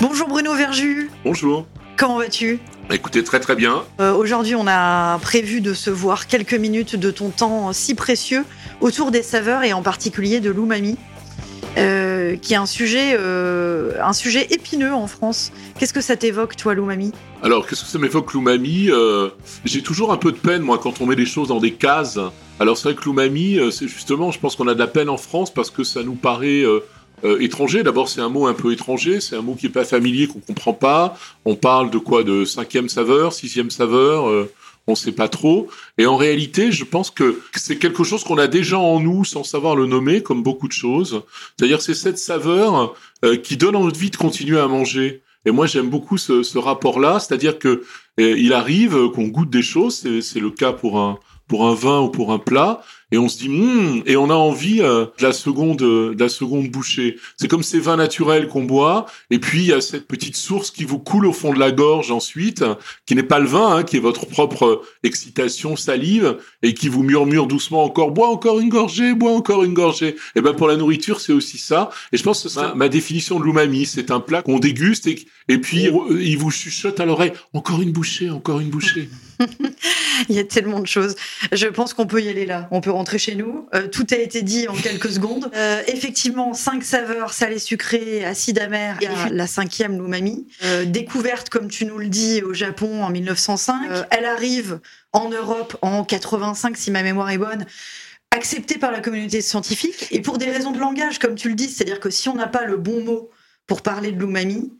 Bonjour Bruno Verju. Bonjour. Comment vas-tu? Écoutez, très très bien. Euh, Aujourd'hui, on a prévu de se voir quelques minutes de ton temps si précieux autour des saveurs et en particulier de l'umami, euh, qui est un sujet, euh, un sujet épineux en France. Qu'est-ce que ça t'évoque, toi, l'umami? Alors, qu'est-ce que ça m'évoque l'umami? Euh, J'ai toujours un peu de peine, moi, quand on met les choses dans des cases. Alors, c'est vrai que l'umami, c'est justement, je pense qu'on a de la peine en France parce que ça nous paraît euh, étranger. D'abord, c'est un mot un peu étranger, c'est un mot qui est pas familier, qu'on comprend pas. On parle de quoi? De cinquième saveur, sixième saveur euh, on sait pas trop. Et en réalité, je pense que c'est quelque chose qu'on a déjà en nous sans savoir le nommer, comme beaucoup de choses. C'est-à-dire, c'est cette saveur euh, qui donne envie de continuer à manger. Et moi, j'aime beaucoup ce, ce rapport-là, c'est-à-dire que euh, il arrive qu'on goûte des choses, c'est le cas pour un pour un vin ou pour un plat, et on se dit Hum et on a envie euh, de la seconde euh, de la seconde bouchée. C'est comme ces vins naturels qu'on boit, et puis il y a cette petite source qui vous coule au fond de la gorge ensuite, qui n'est pas le vin, hein, qui est votre propre euh, excitation salive, et qui vous murmure doucement encore bois encore une gorgée, bois encore une gorgée. Et ben pour la nourriture, c'est aussi ça. Et je pense que c'est ma, ma définition de l'umami, c'est un plat qu'on déguste et, et puis euh, il vous chuchote à l'oreille encore une bouchée, encore une bouchée. Il y a tellement de choses. Je pense qu'on peut y aller là. On peut rentrer chez nous. Euh, tout a été dit en quelques secondes. Euh, effectivement, cinq saveurs salé, sucré, acide, amer. Il y a la cinquième, l'umami. Euh, découverte, comme tu nous le dis, au Japon en 1905. Euh, elle arrive en Europe en 85, si ma mémoire est bonne. Acceptée par la communauté scientifique. Et pour des raisons de langage, comme tu le dis, c'est-à-dire que si on n'a pas le bon mot pour parler de l'umami,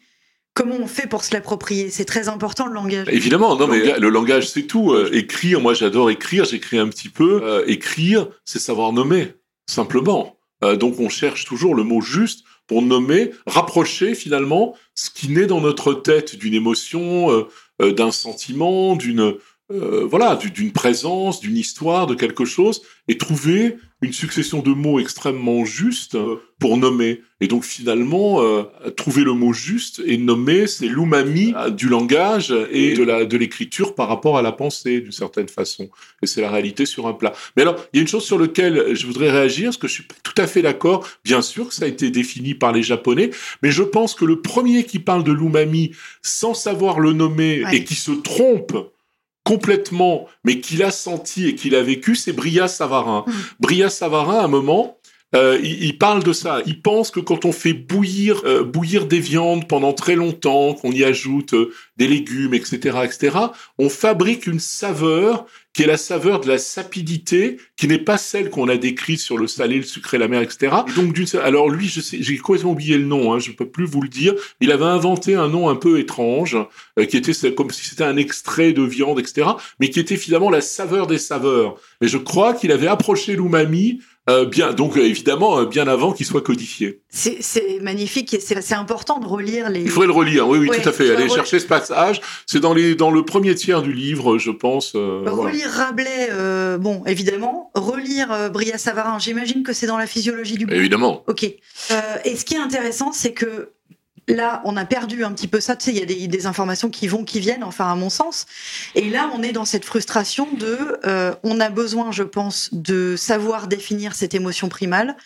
comment on fait pour se l'approprier? C'est très important le langage. Évidemment, non mais le langage c'est tout. Euh, écrire, moi j'adore écrire, j'écris un petit peu. Euh, écrire, c'est savoir nommer, simplement. Euh, donc on cherche toujours le mot juste pour nommer, rapprocher finalement ce qui naît dans notre tête d'une émotion, euh, euh, d'un sentiment, d'une euh, voilà, du- d'une présence, d'une histoire, de quelque chose, et trouver une succession de mots extrêmement justes euh, pour nommer. Et donc finalement, euh, trouver le mot juste et nommer, c'est l'umami du langage et de la de l'écriture par rapport à la pensée, d'une certaine façon. Et c'est la réalité sur un plat. Mais alors, il y a une chose sur laquelle je voudrais réagir, parce que je suis pas tout à fait d'accord. Bien sûr que ça a été défini par les Japonais, mais je pense que le premier qui parle de l'umami sans savoir le nommer Ouais. et qui se trompe complètement, mais qui l'a senti et qui l'a vécu, c'est Bria Savarin. Mm. Bria Savarin, à un moment, euh, il, il parle de ça. Il pense que quand on fait bouillir, euh, bouillir des viandes pendant très longtemps, qu'on y ajoute euh, des légumes, etc., etc., on fabrique une saveur qui est la saveur de la sapidité, qui n'est pas celle qu'on a décrite sur le salé, le sucré, la mer, etc. Et donc alors lui, j'ai complètement oublié le nom, hein, je peux plus vous le dire. Il avait inventé un nom un peu étrange, euh, qui était comme si c'était un extrait de viande, etc., mais qui était finalement la saveur des saveurs. Et je crois qu'il avait approché l'umami euh, bien, donc euh, évidemment euh, bien avant qu'il soit codifié. C'est magnifique et c'est important de relire les. Il faudrait le relire, oui, oui, Ouais, tout à fait. re- chercher ce passage. C'est dans les dans le premier tiers du livre, je pense. voilà. Relire Rabelais, bon, évidemment. Relire Bria Savarin, j'imagine que c'est dans la physiologie du. Évidemment. Ok. Et ce qui est intéressant, c'est que là, on a perdu un petit peu ça. Tu sais, il y a des, informations qui vont, qui viennent, enfin, à mon sens. Et là, on est dans cette frustration de. euh, on a besoin, je pense, de savoir définir cette émotion primale.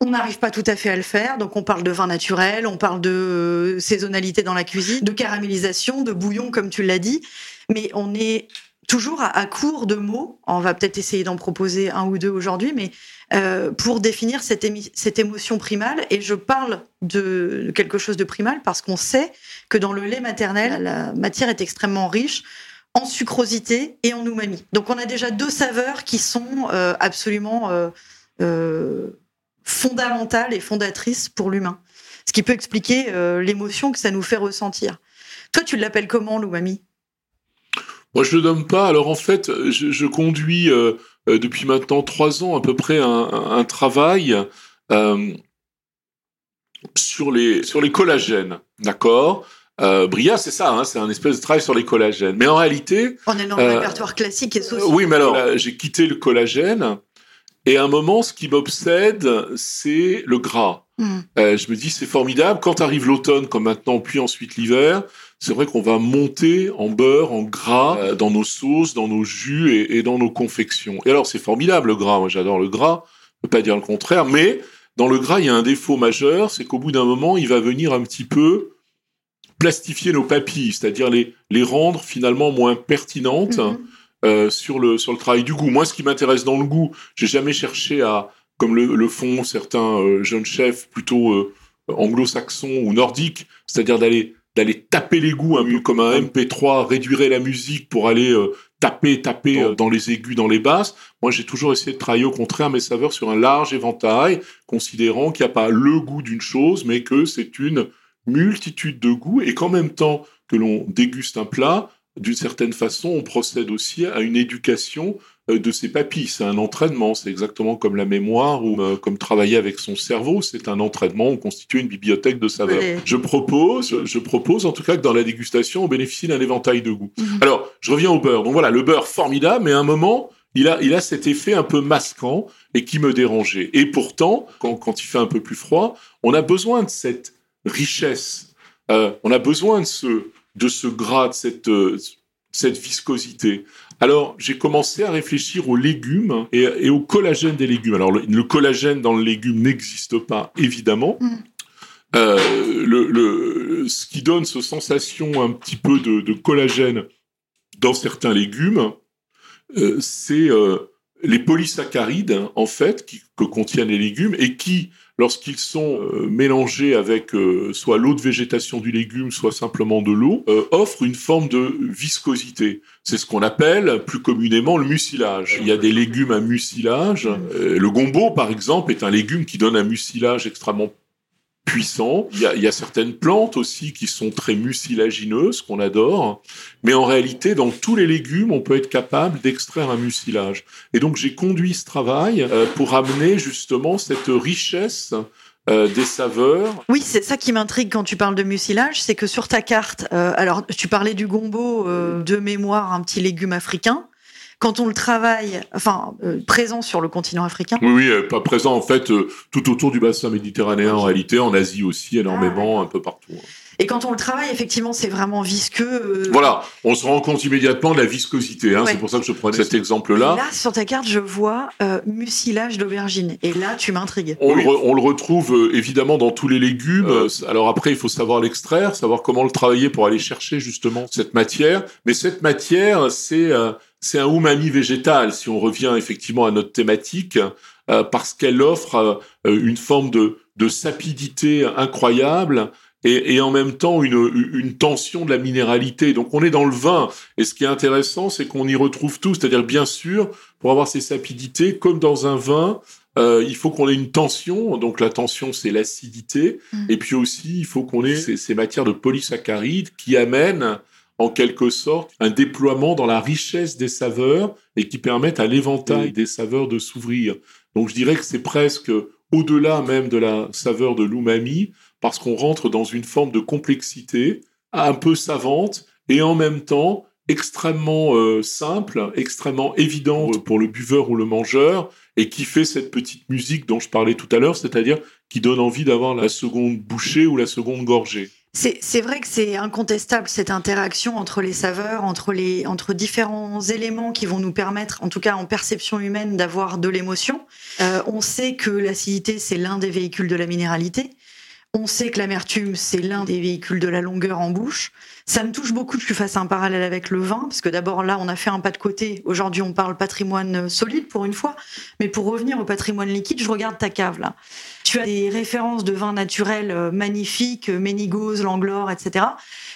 On n'arrive pas tout à fait à le faire, donc on parle de vin naturel, on parle de euh, saisonnalité dans la cuisine, de caramélisation, de bouillon, comme tu l'as dit, mais on est toujours à, à court de mots. On va peut-être essayer d'en proposer un ou deux aujourd'hui, mais euh, pour définir cette, cette émotion primale. Et je parle de, quelque chose de primal parce qu'on sait que dans le lait maternel, la matière est extrêmement riche en sucrosité et en umami. Donc on a déjà deux saveurs qui sont euh, absolument euh, fondamentales et fondatrices pour l'humain. Ce qui peut expliquer l'émotion que ça nous fait ressentir. Toi, tu l'appelles comment, l'umami? Moi, je le donne pas. Alors, en fait, je, conduis depuis maintenant trois ans à peu près un, travail euh, sur les sur les collagènes, d'accord? Euh, Bria, c'est ça, hein, c'est un espèce de travail sur les collagènes. Mais en réalité, On est dans le Euh, répertoire classique et euh, social. oui, mais alors j'ai quitté le collagène et à un moment, ce qui m'obsède, c'est le gras. Hmm. Euh, je me dis, c'est formidable. Quand arrive l'automne, comme maintenant, puis ensuite l'hiver, c'est vrai qu'on va monter en beurre, en gras, euh, dans nos sauces, dans nos jus et, et dans nos confections. Et alors, c'est formidable le gras. Moi, j'adore le gras. Je peux pas dire le contraire. Mais dans le gras, il y a un défaut majeur, c'est qu'au bout d'un moment, il va venir un petit peu plastifier nos papilles, c'est-à-dire les, les rendre finalement moins pertinentes mhm. euh, sur, le, sur le travail du goût. Moi, ce qui m'intéresse dans le goût, j'ai jamais cherché à, comme le, le font certains euh, jeunes chefs plutôt euh, anglo-saxons ou nordiques, c'est-à-dire d'aller d'aller taper les goûts un peu comme un MP3, réduire la musique pour aller euh, taper, taper euh, dans les aigus, dans les basses. Moi, j'ai toujours essayé de travailler au contraire mes saveurs sur un large éventail, considérant qu'il n'y a pas le goût d'une chose, mais que c'est une multitude de goûts et qu'en même temps que l'on déguste un plat, d'une certaine façon, on procède aussi à une éducation euh, de ses papilles. C'est un entraînement, c'est exactement comme la mémoire ou euh, comme travailler avec son cerveau, c'est un entraînement, on constitue une bibliothèque de saveurs. Je propose, je propose en tout cas que dans la dégustation, on bénéficie d'un éventail de goûts. Mhm. Alors, je reviens au beurre. Donc voilà, le beurre formidable, mais à un moment, il a, il a cet effet un peu masquant et qui me dérangeait. Et pourtant, quand, quand il fait un peu plus froid, on a besoin de cette richesse, euh, on a besoin de ce, de ce gras, de cette, cette viscosité. Alors, j'ai commencé à réfléchir aux légumes et, au collagène des légumes. Alors, le, collagène dans le légume n'existe pas, évidemment. Mm. Euh, le, ce qui donne cette sensation un petit peu de, collagène dans certains légumes, euh, c'est euh, les polysaccharides, en fait, que contiennent les légumes et qui, lorsqu'ils sont euh, mélangés avec euh, soit l'eau de végétation du légume, soit simplement de l'eau, euh, offrent une forme de viscosité. C'est ce qu'on appelle plus communément le mucilage. Il y a des légumes à mucilage. le gombo, par exemple, est un légume qui donne un mucilage extrêmement puissant. Il y, a, certaines plantes aussi qui sont très mucilagineuses, qu'on adore. Mais en réalité, dans tous les légumes, on peut être capable d'extraire un mucilage. Et donc, j'ai conduit ce travail euh, pour amener justement cette richesse euh, des saveurs. Oui, c'est ça qui m'intrigue quand tu parles de mucilage, c'est que sur ta carte, euh, alors tu parlais du gombo de mémoire, un petit légume africain quand on le travaille, enfin, euh, présent sur le continent africain Oui, oui, euh, pas présent en fait euh, tout autour du bassin méditerranéen en réalité, en Asie aussi énormément, ah, un peu partout. Hein. Et quand on le travaille, effectivement, c'est vraiment visqueux. Voilà, on se rend compte immédiatement de la viscosité. Hein, C'est pour ça que je prenais cet exemple-là. Là, sur ta carte, je vois mucilage d'aubergine. Et là, tu m'intrigues. On, le retrouve évidemment dans tous les légumes. Alors après, il faut savoir l'extraire, savoir comment le travailler pour aller chercher justement cette matière. Mais cette matière, c'est c'est un umami végétal, si on revient effectivement à notre thématique, euh, parce qu'elle offre euh, une forme de, de sapidité incroyable et, et, en même temps une, une tension de la minéralité. Donc on est dans le vin, et ce qui est intéressant, c'est qu'on y retrouve tout, c'est-à-dire bien sûr, pour avoir ces sapidités, comme dans un vin, euh, il faut qu'on ait une tension, donc la tension c'est l'acidité, mmh. et puis aussi il faut qu'on ait ces, ces, matières de polysaccharides qui amènent en quelque sorte un déploiement dans la richesse des saveurs et qui permettent à l'éventail des saveurs de s'ouvrir. Donc je dirais que c'est presque au-delà même de la saveur de l'umami parce qu'on rentre dans une forme de complexité un peu savante et en même temps extrêmement euh, simple, extrêmement évidente pour le buveur ou le mangeur et qui fait cette petite musique dont je parlais tout à l'heure, c'est-à-dire qui donne envie d'avoir la seconde bouchée ou la seconde gorgée. C'est vrai que c'est incontestable cette interaction entre les saveurs, entre, les, entre différents éléments qui vont nous permettre, en tout cas en perception humaine, d'avoir de l'émotion. Euh, on sait que l'acidité, c'est l'un des véhicules de la minéralité. On sait que l'amertume, c'est l'un des véhicules de la longueur en bouche. Ça me touche beaucoup que tu fasses un parallèle avec le vin, parce que d'abord là, on a fait un pas de côté. Aujourd'hui, on parle patrimoine solide pour une fois. Mais pour revenir au patrimoine liquide, je regarde ta cave là. Tu as des références de vins naturels euh, magnifiques, euh, Ménigose, Langlore, etc.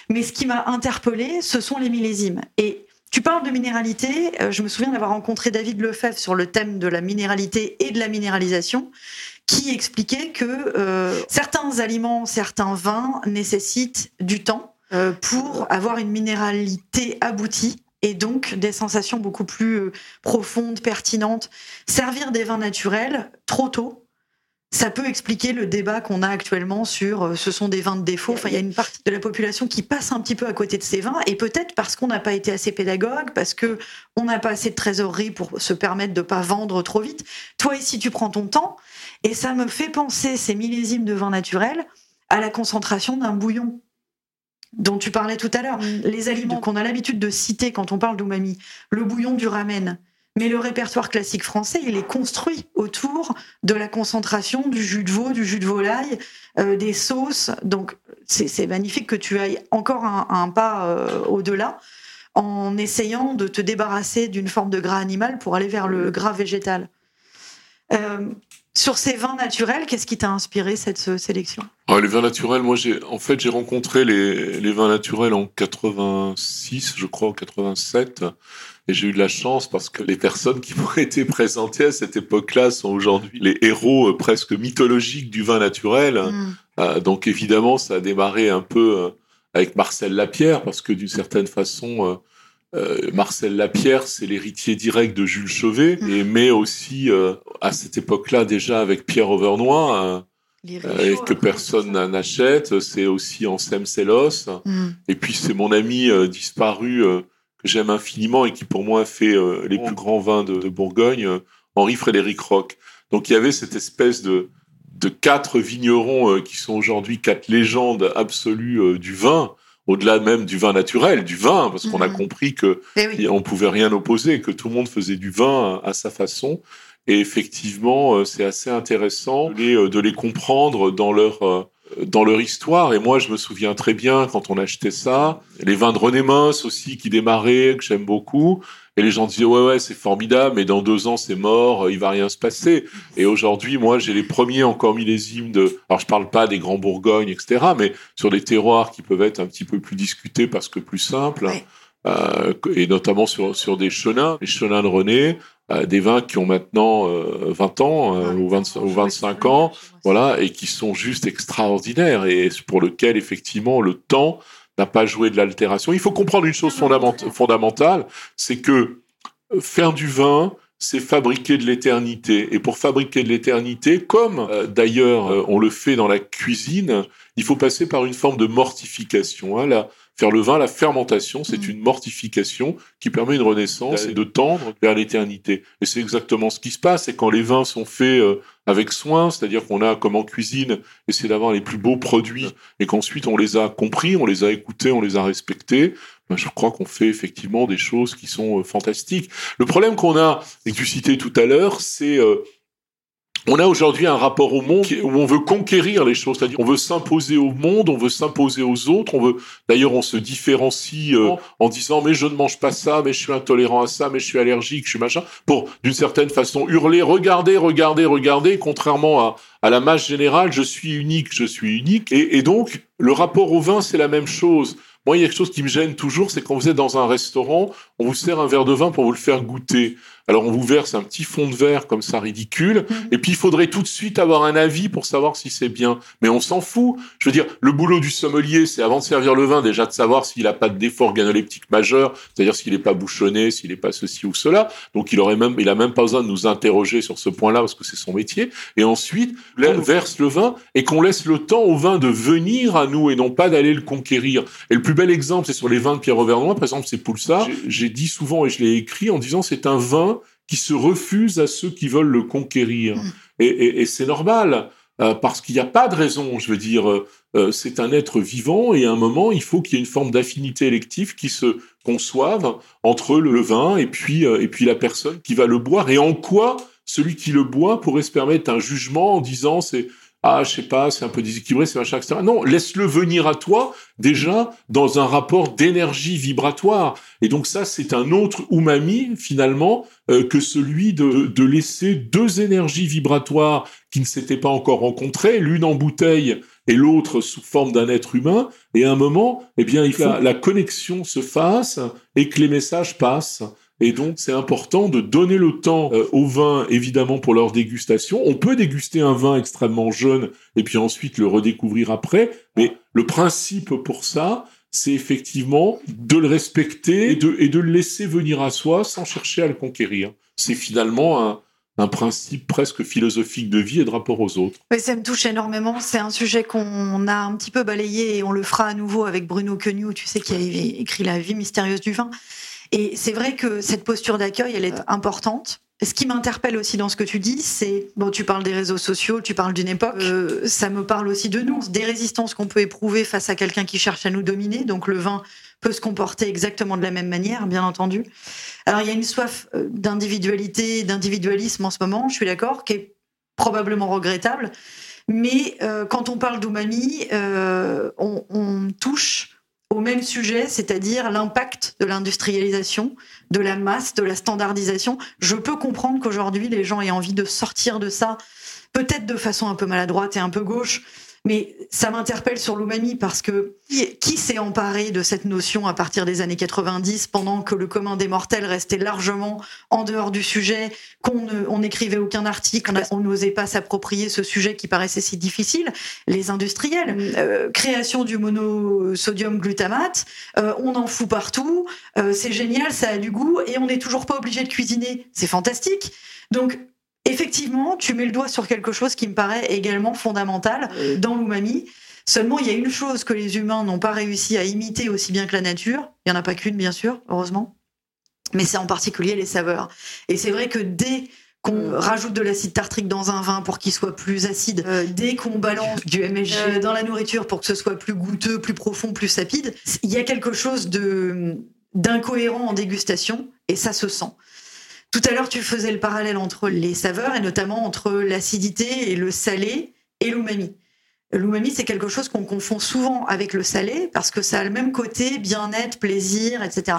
Mais ce qui m'a interpellé, ce sont les millésimes. Et tu parles de minéralité. Euh, je me souviens d'avoir rencontré David Lefebvre sur le thème de la minéralité et de la minéralisation qui expliquait que euh, certains aliments, certains vins nécessitent du temps euh, pour avoir une minéralité aboutie et donc des sensations beaucoup plus euh, profondes, pertinentes. Servir des vins naturels trop tôt, ça peut expliquer le débat qu'on a actuellement sur ce sont des vins de défaut. Enfin, il y a une partie de la population qui passe un petit peu à côté de ces vins, et peut-être parce qu'on n'a pas été assez pédagogue, parce que on n'a pas assez de trésorerie pour se permettre de pas vendre trop vite. Toi, ici, tu prends ton temps, et ça me fait penser, ces millésimes de vin naturel, à la concentration d'un bouillon dont tu parlais tout à l'heure. Les aliments qu'on a l'habitude de citer quand on parle d'umami, le bouillon du ramen. Mais le répertoire classique français, il est construit autour de la concentration du jus de veau, du jus de volaille, euh, des sauces. Donc c'est magnifique que tu ailles encore un, pas euh, au-delà en essayant de te débarrasser d'une forme de gras animal pour aller vers le gras végétal. Euh, sur ces vins naturels, qu'est-ce qui t'a inspiré cette sélection? Ah, Les vins naturels, moi, en fait j'ai rencontré les, vins naturels en 86, je crois, en 87. Et j'ai eu de la chance parce que les personnes qui m'ont été présentées à cette époque-là sont aujourd'hui les héros euh, presque mythologiques du vin naturel. Mm. Euh, donc évidemment, ça a démarré un peu euh, avec Marcel Lapierre parce que d'une certaine façon, euh, Marcel Lapierre, c'est l'héritier direct de Jules Chauvet, mm. et, mais aussi à cette époque-là déjà avec Pierre Auvernois. et que personne n'achète, c'est aussi Anselme Sellos. Mm. Et puis c'est mon ami disparu que j'aime infiniment et qui pour moi fait les plus grands vins de, de Bourgogne, Henri Frédéric Roch. Donc il y avait cette espèce de, de quatre vignerons euh, qui sont aujourd'hui quatre légendes absolues euh, du vin, au-delà même du vin naturel, du vin, parce qu'on a mhm. compris que eh on pouvait rien opposer, que tout le monde faisait du vin à sa façon. Et effectivement, euh, c'est assez intéressant de les, de les, comprendre dans leur dans leur histoire. Et moi, je me souviens très bien quand on achetait ça, les vins de René Moss aussi qui démarraient, que j'aime beaucoup. Et les gens disaient ouais ouais c'est formidable, mais dans deux ans c'est mort, il va rien se passer. Et aujourd'hui moi j'ai les premiers encore millésimes de, alors je parle pas des grands Bourgognes etc, mais sur des terroirs qui peuvent être un petit peu plus discutés parce que plus simples. Euh, et notamment sur, sur des chenins, les chenins de René, euh, des vins qui ont maintenant 20 euh, ans euh, ou, 20, ou 25 ans, voilà, et qui sont juste extraordinaires et pour lequel effectivement le temps n'a pas joué de l'altération. Il faut comprendre une chose fondamentale, c'est que faire du vin, c'est fabriquer de l'éternité. Et pour fabriquer de l'éternité, comme euh, d'ailleurs euh, on le fait dans la cuisine, il faut passer par une forme de mortification. Hein. La, faire le vin, la fermentation, c'est mmh. une mortification qui permet une renaissance et de tendre vers l'éternité. Et c'est exactement ce qui se passe. Et quand les vins sont faits euh, avec soin, c'est-à-dire qu'on a, comme en cuisine, essayé d'avoir les plus beaux produits et qu'ensuite on les a compris, on les a écoutés, on les a respectés, ben, je crois qu'on fait effectivement des choses qui sont euh, fantastiques. Le problème qu'on a, et que tu citais tout à l'heure, c'est euh, on a aujourd'hui un rapport au monde où on veut conquérir les choses, c'est-à-dire on veut s'imposer au monde, on veut s'imposer aux autres, on veut d'ailleurs on se différencie euh, en disant mais je ne mange pas ça, mais je suis intolérant à ça, mais je suis allergique, je suis machin, pour d'une certaine façon hurler regardez, regardez, regardez, contrairement à, à la masse générale, je suis unique, je suis unique, et, et donc le rapport au vin c'est la même chose. Moi, il y a quelque chose qui me gêne toujours, c'est quand vous êtes dans un restaurant, on vous sert un verre de vin pour vous le faire goûter. Alors on vous verse un petit fond de verre comme ça ridicule, mhm. et puis il faudrait tout de suite avoir un avis pour savoir si c'est bien. Mais on s'en fout. Je veux dire, le boulot du sommelier, c'est avant de servir le vin déjà de savoir s'il n'a pas de défaut organoleptique majeur, c'est-à-dire s'il n'est pas bouchonné, s'il n'est pas ceci ou cela. Donc il aurait même, il a même pas besoin de nous interroger sur ce point-là parce que c'est son métier. Et ensuite, on verse le vin et qu'on laisse le temps au vin de venir à nous et non pas d'aller le conquérir. Et le plus bel exemple, c'est sur les vins de Pierre Auvernois, par exemple, c'est Poulsard. J'ai dit souvent et je l'ai écrit en disant c'est un vin qui se refuse à ceux qui veulent le conquérir. Mm. Et, c'est normal, euh, parce qu'il n'y a pas de raison. Je veux dire, euh, euh, c'est un être vivant et à un moment, il faut qu'il y ait une forme d'affinité élective qui se conçoive entre le vin et puis, et puis la personne qui va le boire. Et en quoi celui qui le boit pourrait se permettre un jugement en disant c'est ah, je sais pas, c'est un peu déséquilibré, c'est machin, etc. Non, laisse-le venir à toi déjà dans un rapport d'énergie vibratoire. Et donc ça, c'est un autre umami finalement euh, que celui de, de laisser deux énergies vibratoires qui ne s'étaient pas encore rencontrées, l'une en bouteille et l'autre sous forme d'un être humain. Et à un moment, eh bien, il faut que la connexion se fasse et que les messages passent. Et donc, c'est important de donner le temps euh, aux vins, évidemment, pour leur dégustation. On peut déguster un vin extrêmement jeune et puis ensuite le redécouvrir après. Mais le principe pour ça, c'est effectivement de le respecter et de, et de le laisser venir à soi sans chercher à le conquérir. C'est finalement un, un principe presque philosophique de vie et de rapport aux autres. Oui, ça me touche énormément. C'est un sujet qu'on a un petit peu balayé et on le fera à nouveau avec Bruno Quenu, tu sais, qui a écrit La vie mystérieuse du vin. Et c'est vrai que cette posture d'accueil, elle est importante. Ce qui m'interpelle aussi dans ce que tu dis, c'est bon, tu parles des réseaux sociaux, tu parles d'une époque. Euh, ça me parle aussi de nous, des résistances qu'on peut éprouver face à quelqu'un qui cherche à nous dominer. Donc le vin peut se comporter exactement de la même manière, bien entendu. Alors il y a une soif euh, d'individualité, d'individualisme en ce moment. Je suis d'accord, qui est probablement regrettable. Mais quand on parle d'umami, on, on touche au même sujet, c'est-à-dire l'impact de l'industrialisation, de la masse, de la standardisation. Je peux comprendre qu'aujourd'hui, les gens aient envie de sortir de ça, peut-être de façon un peu maladroite et un peu gauche, mais ça m'interpelle sur l'umami parce que qui, s'est emparé de cette notion à partir des années 90 pendant que le commun des mortels restait largement en dehors du sujet, qu'on n'écrivait aucun article, on n'osait pas s'approprier ce sujet qui paraissait si difficile Les industriels. Mm. Euh, création du monosodium glutamate, euh, on en fout partout, euh, c'est génial, ça a du goût et on n'est toujours pas obligé de cuisiner. C'est fantastique. Donc effectivement, tu mets le doigt sur quelque chose qui me paraît également fondamental euh, dans l'umami. Seulement, il y a une chose que les humains n'ont pas réussi à imiter aussi bien que la nature. Il n'y en a pas qu'une, bien sûr, heureusement. Mais c'est en particulier les saveurs. Et c'est vrai que dès qu'on rajoute de l'acide tartrique dans un vin pour qu'il soit plus acide, euh, dès qu'on balance du MSG euh, dans la nourriture pour que ce soit plus goûteux, plus profond, plus sapide, il y a quelque chose de d'incohérent en dégustation et ça se sent. Tout à l'heure, tu faisais le parallèle entre les saveurs et notamment entre l'acidité et le salé et l'umami. L'umami, c'est quelque chose qu'on confond souvent avec le salé parce que ça a le même côté bien-être, plaisir, etc.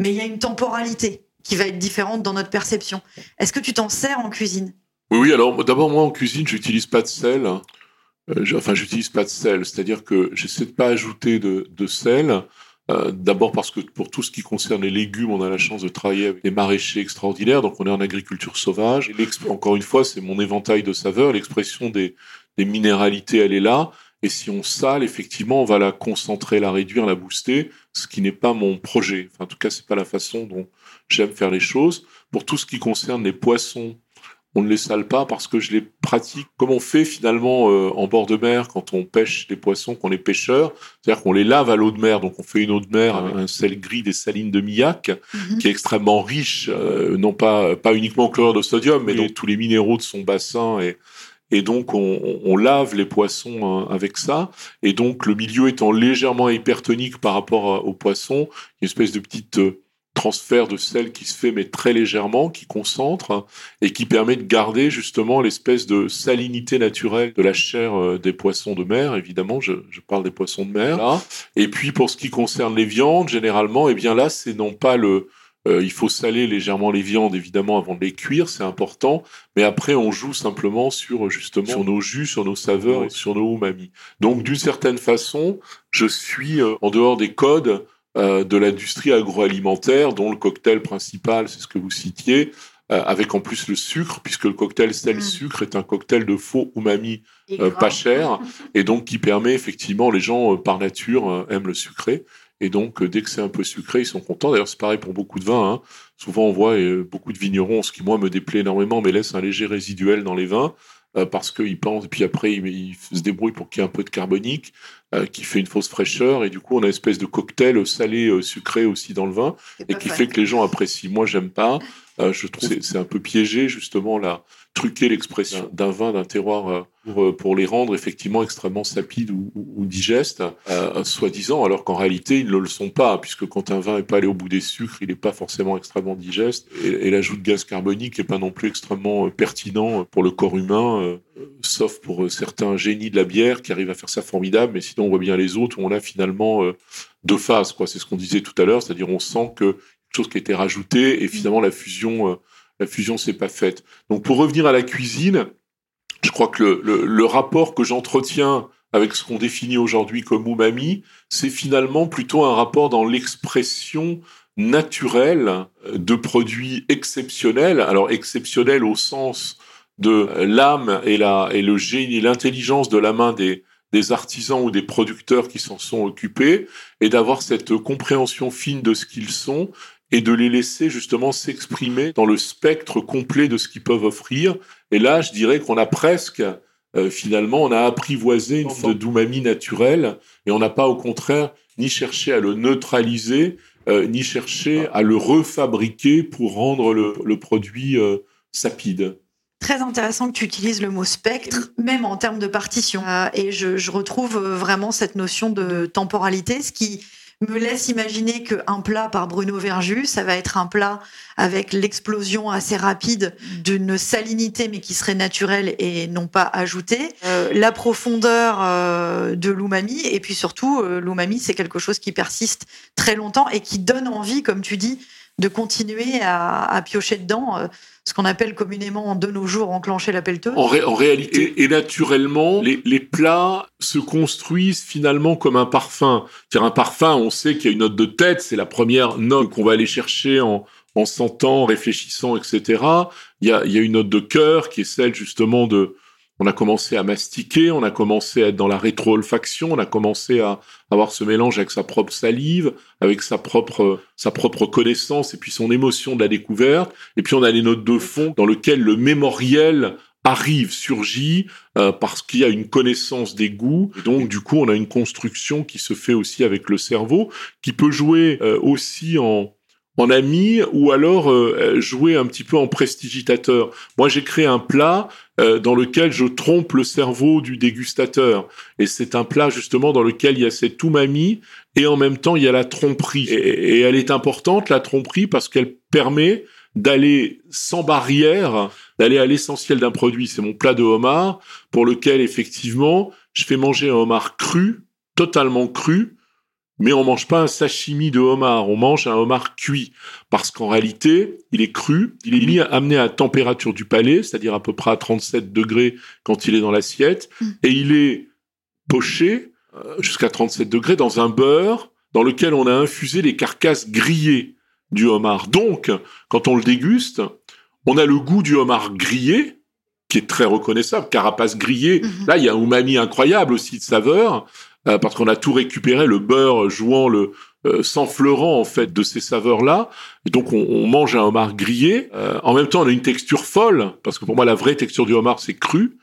Mais il y a une temporalité qui va être différente dans notre perception. Est-ce que tu t'en sers en cuisine? Oui, oui. Alors d'abord, moi en cuisine, j'utilise pas de sel. Euh, enfin, j'utilise pas de sel, c'est-à-dire que j'essaie de pas ajouter de sel. Euh, d'abord parce que pour tout ce qui concerne les légumes, on a la chance de travailler avec des maraîchers extraordinaires, donc on est en agriculture sauvage. Et encore une fois, c'est mon éventail de saveurs. L'expression des, des minéralités, elle est là. Et si on sale, effectivement, on va la concentrer, la réduire, la booster, ce qui n'est pas mon projet. Enfin, en tout cas, c'est pas la façon dont j'aime faire les choses. Pour tout ce qui concerne les poissons, on ne les sale pas parce que je les pratique comme on fait finalement euh, en bord de mer quand on pêche les poissons, qu'on est pêcheur, c'est-à-dire qu'on les lave à l'eau de mer, donc on fait une eau de mer, ah un sel gris des salines de Millac, mhm. qui est extrêmement riche, euh, non pas pas uniquement en chlorure de sodium, mais donc tous les minéraux de son bassin et et donc on, on lave les poissons hein, avec ça. Et donc le milieu étant légèrement hypertonique par rapport aux poissons, une espèce de petite euh, transfert de sel qui se fait mais très légèrement, qui concentre et qui permet de garder justement l'espèce de salinité naturelle de la chair euh, des poissons de mer. Évidemment, je, je parle des poissons de mer. Là. Et puis pour ce qui concerne les viandes, généralement, et eh bien là, c'est non pas le euh, il faut saler légèrement les viandes, évidemment, avant de les cuire, c'est important. Mais après, on joue simplement sur justement sur nos jus, sur nos saveurs et sur nos umami. Donc, d'une certaine façon, je suis euh, en dehors des codes de l'industrie agroalimentaire, dont le cocktail principal, c'est ce que vous citiez, euh, avec en plus le sucre, puisque le cocktail sel-sucre mm. est un cocktail de faux umami euh, pas cher, et donc qui permet effectivement, les gens par nature aiment le sucré, et donc dès que c'est un peu sucré, ils sont contents. D'ailleurs, c'est pareil pour beaucoup de vins. Hein. Souvent, on voit beaucoup de vignerons, ce qui moi me déplaît énormément, mais laisse un léger résiduel dans les vins. Euh, parce qu'il pense, et puis après il, se débrouille pour qu'il y ait un peu de carbonique euh, qui fait une fausse fraîcheur, et du coup on a une espèce de cocktail salé euh, sucré aussi dans le vin, et qui fait que les gens apprécient. Moi j'aime pas, je trouve c'est un peu piégé justement là truquer l'expression d'un vin, d'un terroir euh, pour, euh, pour, les rendre effectivement extrêmement sapides ou, ou, digestes, euh, soi-disant, alors qu'en réalité, ils ne le sont pas, puisque quand un vin n'est pas allé au bout des sucres, il n'est pas forcément extrêmement digeste, et, l'ajout de gaz carbonique n'est pas non plus extrêmement pertinent pour le corps humain, sauf pour certains génies de la bière qui arrivent à faire ça formidable, mais sinon on voit bien les autres où on a finalement deux phases, quoi. C'est ce qu'on disait tout à l'heure, c'est-à-dire on sent que chose qui a été rajouté et finalement la fusion la fusion s'est pas faite. Donc pour revenir à la cuisine, je crois que le, rapport que j'entretiens avec ce qu'on définit aujourd'hui comme umami, c'est finalement plutôt un rapport dans l'expression naturelle de produits exceptionnels. Alors exceptionnels au sens de l'âme et, la, et le génie, l'intelligence de la main des, des artisans ou des producteurs qui s'en sont occupés, et d'avoir cette compréhension fine de ce qu'ils sont, et de les laisser justement s'exprimer dans le spectre complet de ce qu'ils peuvent offrir. Et là, je dirais qu'on a presque, euh, finalement, on a apprivoisé une forme d'umami naturelle et on n'a pas au contraire ni cherché à le neutraliser, euh, ni cherché à le refabriquer pour rendre le, produit euh, sapide. Très intéressant que tu utilises le mot spectre, même en termes de partition. et je, je retrouve vraiment cette notion de temporalité, ce qui me laisse imaginer qu'un plat par Bruno Verju, ça va être un plat avec l'explosion assez rapide d'une salinité, mais qui serait naturelle et non pas ajoutée. Euh, la profondeur euh, de l'umami, et puis surtout, euh, l'umami, c'est quelque chose qui persiste très longtemps et qui donne envie, comme tu dis, de continuer à, à piocher dedans ce qu'on appelle communément de nos jours enclencher la pelleteuse en, en, réalité, et naturellement, les, les, plats se construisent finalement comme un parfum. C'est-à-dire un parfum, on sait qu'il y a une note de tête, c'est la première note qu'on va aller chercher en, en sentant, réfléchissant, etc. Il y a, il y a une note de cœur qui est celle justement de on a commencé à mastiquer, on a commencé à être dans la rétro-olfaction, on a commencé à avoir ce mélange avec sa propre salive, avec sa propre, sa propre connaissance et puis son émotion de la découverte. Et puis on a les notes de fond dans lesquelles le mémoriel arrive, surgit, euh, parce qu'il y a une connaissance des goûts. donc, du coup, on a une construction qui se fait aussi avec le cerveau, qui peut jouer euh, aussi en, en ami ou alors euh, jouer un petit peu en prestigitateur. Moi, j'ai créé un plat euh, dans lequel je trompe le cerveau du dégustateur. Et c'est un plat justement dans lequel il y a cette umami et en même temps il y a la tromperie. Et, et elle est importante, la tromperie, parce qu'elle permet d'aller sans barrière, d'aller à l'essentiel d'un produit. C'est mon plat de homard pour lequel effectivement je fais manger un homard cru, totalement cru, mais on mange pas un sashimi de homard, on mange un homard cuit parce qu'en réalité, il est cru, il est mis amené à température du palais, c'est-à-dire à peu près à 37 degrés quand il est dans l'assiette, mm. et il est poché euh, jusqu'à 37 degrés dans un beurre dans lequel on a infusé les carcasses grillées du homard. Donc, quand on le déguste, on a le goût du homard grillé, qui est très reconnaissable, carapace grillée. Mm-hmm. Là, il y a un umami incroyable aussi de saveur. Euh, parce qu'on a tout récupéré, le beurre jouant le euh, s'enfleurant en fait de ces saveurs-là. Et donc on, on, mange un homard grillé. Euh, en même temps, on a une texture folle parce que pour moi la vraie texture du homard c'est cru.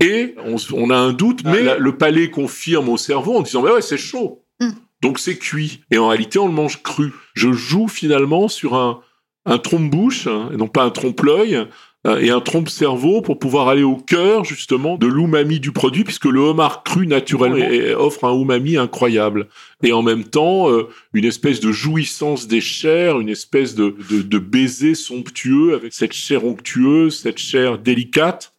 Et on, on, a un doute, ah, mais le palais confirme au cerveau en disant bah ouais c'est chaud. Mm. Donc c'est cuit. Et en réalité on le mange cru. Je joue finalement sur un un trompe-bouche, hein, et non pas un trompe-l'œil, et un trompe-cerveau pour pouvoir aller au cœur justement de l'umami du produit, puisque le homard cru naturellement offre un umami incroyable. Et en même temps, euh, une espèce de jouissance des chairs, une espèce de, de, de baiser somptueux avec cette chair onctueuse, cette chair délicate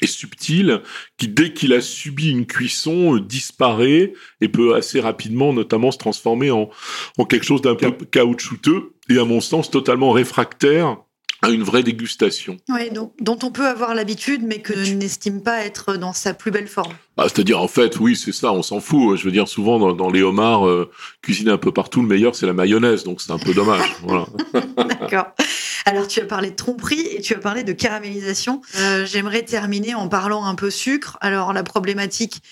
et subtile qui, dès qu'il a subi une cuisson, euh, disparaît et peut assez rapidement, notamment, se transformer en, en quelque chose d'un peu caoutchouteux et, à mon sens, totalement réfractaire à une vraie dégustation. Oui, donc, dont on peut avoir l'habitude, mais que n'estime pas être dans sa plus belle forme. Bah, C'est-à-dire, en fait, oui, c'est ça, on s'en fout. Je veux dire, souvent, dans, dans les homards, euh, cuisinés un peu partout, le meilleur, c'est la mayonnaise, donc c'est un peu dommage. voilà. D'accord. Alors, tu as parlé de tromperie et tu as parlé de caramélisation. Euh, J'aimerais terminer en parlant un peu sucre. Alors, la problématique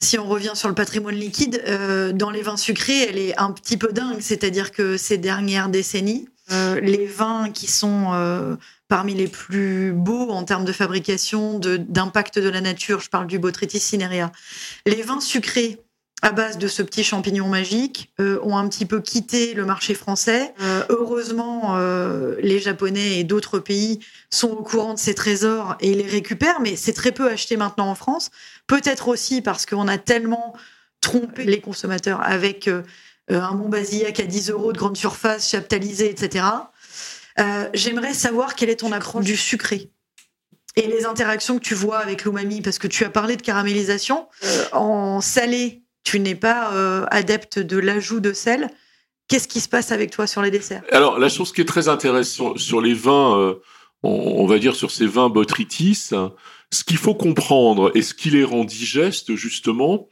si on revient sur le patrimoine liquide, euh, dans les vins sucrés, elle est un petit peu dingue. C'est-à-dire que ces dernières décennies, euh, les vins qui sont euh, parmi les plus beaux en termes de fabrication, d'impact de, la nature, je parle du Botrytis cinerea, les vins sucrés à base de ce petit champignon magique euh, ont un petit peu quitté le marché français. heureusement, les Japonais et d'autres pays sont au courant de ces trésors et les récupèrent, mais c'est très peu acheté maintenant en France. Peut-être aussi parce qu'on a tellement trompé les consommateurs avec euh, un Montbazillac à 10 euros de grande surface, chaptalisé, etc. Euh, j'aimerais savoir quel est ton accroche du sucré et les interactions que tu vois avec l'umami, parce que tu as parlé de caramélisation. Euh, en salé, tu n'es pas adepte de l'ajout de sel. Qu'est-ce qui se passe avec toi sur les desserts? Alors, la chose qui est très intéressante sur les vins, on, va dire sur ces vins botrytis, ce qu'il faut comprendre et ce qui les rend digestes, justement,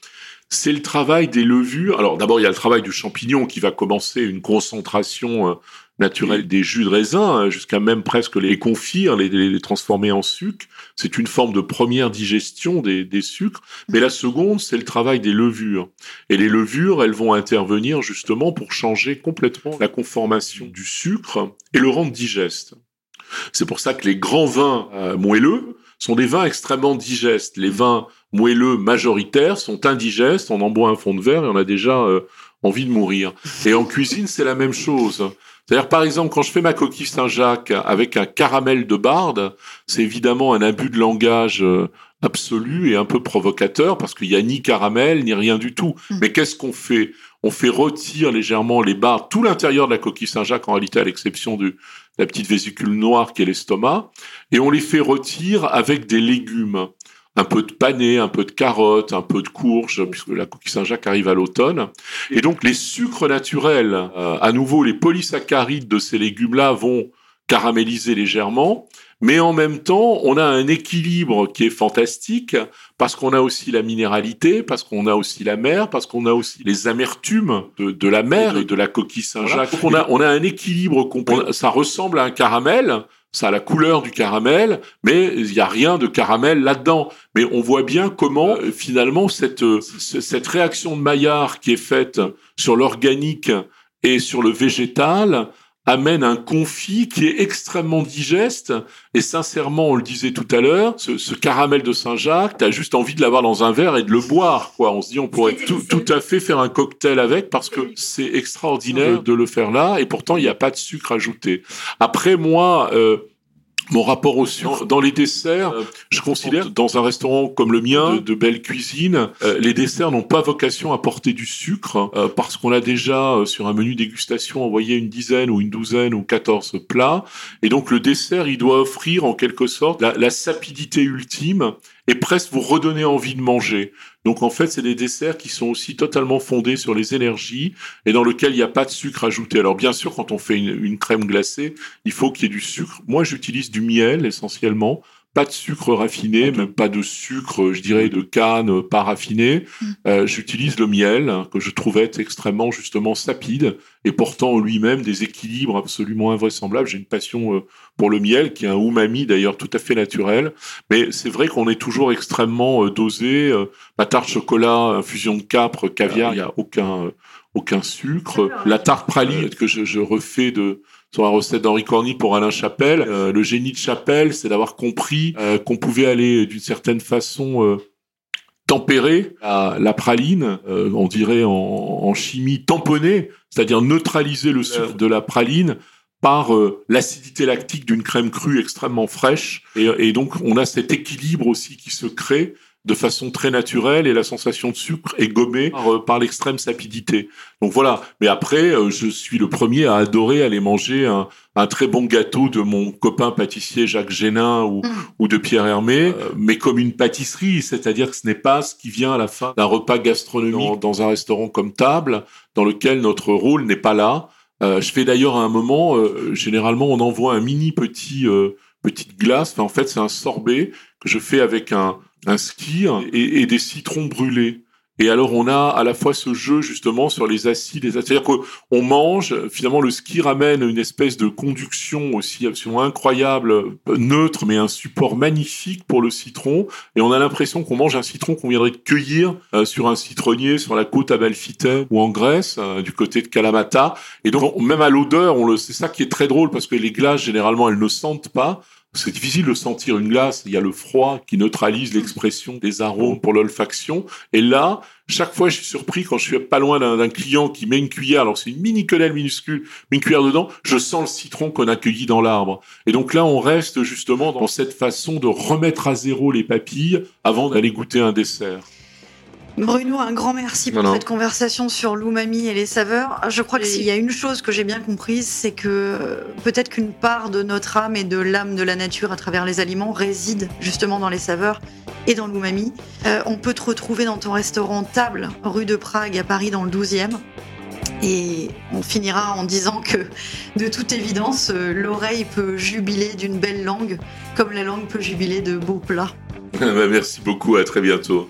c'est le travail des levures. Alors d'abord, il y a le travail du champignon qui va commencer une concentration euh, naturelle des jus de raisin, hein, jusqu'à même presque les confire, les, les, transformer en sucre. C'est une forme de première digestion des, des sucres. Mais la seconde, c'est le travail des levures. Et les levures, elles vont intervenir justement pour changer complètement la conformation du sucre et le rendre digeste. C'est pour ça que les grands vins euh, moelleux sont des vins extrêmement digestes. Les vins moelleux majoritaires sont indigestes, on en boit un fond de verre et on a déjà euh, envie de mourir. Et en cuisine, c'est la même chose. C'est-à-dire, par exemple, quand je fais ma coquille Saint-Jacques avec un caramel de barde, c'est évidemment un abus de langage euh, absolu et un peu provocateur parce qu'il n'y a ni caramel ni rien du tout. Mm. Mais qu'est-ce qu'on fait? On fait rôtir légèrement les barres, tout l'intérieur de la coquille Saint-Jacques en réalité à l'exception de la petite vésicule noire qui est l'estomac, et on les fait rôtir avec des légumes un peu de panais, un peu de carottes, un peu de courge, puisque la coquille Saint-Jacques arrive à l'automne. Et donc les sucres naturels, euh, à nouveau les polysaccharides de ces légumes-là vont caraméliser légèrement, mais en même temps, on a un équilibre qui est fantastique parce qu'on a aussi la minéralité, parce qu'on a aussi la mer, parce qu'on a aussi les amertumes de, la mer et de la coquille Saint-Jacques. On a, on a un équilibre. Ça ressemble à un caramel, ça a la couleur du caramel, mais il n'y a rien de caramel là-dedans. Mais on voit bien comment euh, finalement cette, euh, cette réaction de Maillard qui est faite sur l'organique et sur le végétal amène un confit qui est extrêmement digeste. Et sincèrement, on le disait tout à l'heure, ce, caramel de Saint-Jacques, t'as juste envie de l'avoir dans un verre et de le boire. Quoi. On se dit, on pourrait tout, tout à fait faire un cocktail avec parce que c'est extraordinaire de le faire là. Et pourtant, il n'y a pas de sucre ajouté. Après, moi... Euh, mon rapport au sucre. Dans les desserts, euh, je considère, dans un restaurant comme le mien, de, belle cuisine, euh, les desserts n'ont pas vocation à porter du sucre, euh, parce qu'on a déjà, sur un menu dégustation, envoyé une dizaine ou une douzaine ou quatorze plats. Et donc, le dessert, il doit offrir, en quelque sorte, la, la sapidité ultime et presque vous redonner envie de manger. Donc en fait, c'est des desserts qui sont aussi totalement fondés sur les énergies et dans lesquels il n'y a pas de sucre ajouté. Alors bien sûr, quand on fait une, une crème glacée, il faut qu'il y ait du sucre. Moi, j'utilise du miel essentiellement pas de sucre raffiné, même pas de sucre, je dirais, de canne pas raffiné. Mm. Euh, J'utilise le miel, hein, que je trouvais extrêmement justement sapide, et portant en lui-même des équilibres absolument invraisemblables. J'ai une passion euh, pour le miel, qui est un umami d'ailleurs tout à fait naturel. Mais c'est vrai qu'on est toujours extrêmement euh, dosé. Euh, ma tarte chocolat, infusion de capre, caviar, il n'y a aucun aucun sucre. La tarte praline que je, je refais de sur la recette d'Henri Corny pour Alain Chapelle. Euh, le génie de Chapelle, c'est d'avoir compris euh, qu'on pouvait aller d'une certaine façon euh, tempérer la, praline, on dirait en, chimie tamponner, c'est-à-dire neutraliser le sucre de la praline par l'acidité lactique d'une crème crue extrêmement fraîche. Et, donc, on a cet équilibre aussi qui se crée de façon très naturelle et la sensation de sucre est gommée par, euh, l'extrême sapidité. Donc voilà. Mais après, euh, je suis le premier à adorer aller manger un, un très bon gâteau de mon copain pâtissier Jacques Génin ou, mm. ou de Pierre Hermé, euh, mais comme une pâtisserie, c'est-à-dire que ce n'est pas ce qui vient à la fin d'un repas gastronomique dans, un restaurant comme table, dans lequel notre rôle n'est pas là. je fais d'ailleurs à un moment, généralement, on envoie un mini petit petite glace. Enfin, en fait, c'est un sorbet que je fais avec un un ski et, des citrons brûlés. Et alors on a à la fois ce jeu justement sur les acides, c'est-à-dire qu'on mange, finalement le ski ramène une espèce de conduction aussi absolument incroyable, neutre, mais un support magnifique pour le citron. Et on a l'impression qu'on mange un citron qu'on viendrait cueillir euh, sur un citronnier sur la côte Amalfitaine ou en Grèce, euh, du côté de Kalamata. Et donc même à l'odeur, on le, c'est ça qui est très drôle parce que les glaces généralement elles ne sentent pas. C'est difficile de sentir une glace. Il y a le froid qui neutralise l'expression des arômes pour l'olfaction. Et là, chaque fois, je suis surpris quand je suis pas loin d'un client qui met une cuillère. Alors c'est une mini quenelle minuscule, mais une cuillère dedans. Je sens le citron qu'on a cueilli dans l'arbre. Et donc là, on reste justement dans cette façon de remettre à zéro les papilles avant d'aller goûter un dessert. Bruno, un grand merci pour cette conversation sur l'umami et les saveurs. Je crois qu'il y a une chose que j'ai bien comprise, c'est que peut-être qu'une part de notre âme et de l'âme de la nature à travers les aliments réside justement dans les saveurs et dans l'umami. Euh, on peut te retrouver dans ton restaurant Table, rue de Prague à Paris dans le 12e. Et on finira en disant que, de toute évidence, euh, l'oreille peut jubiler d'une belle langue, comme la langue peut jubiler de beaux plats. Merci beaucoup, à très bientôt.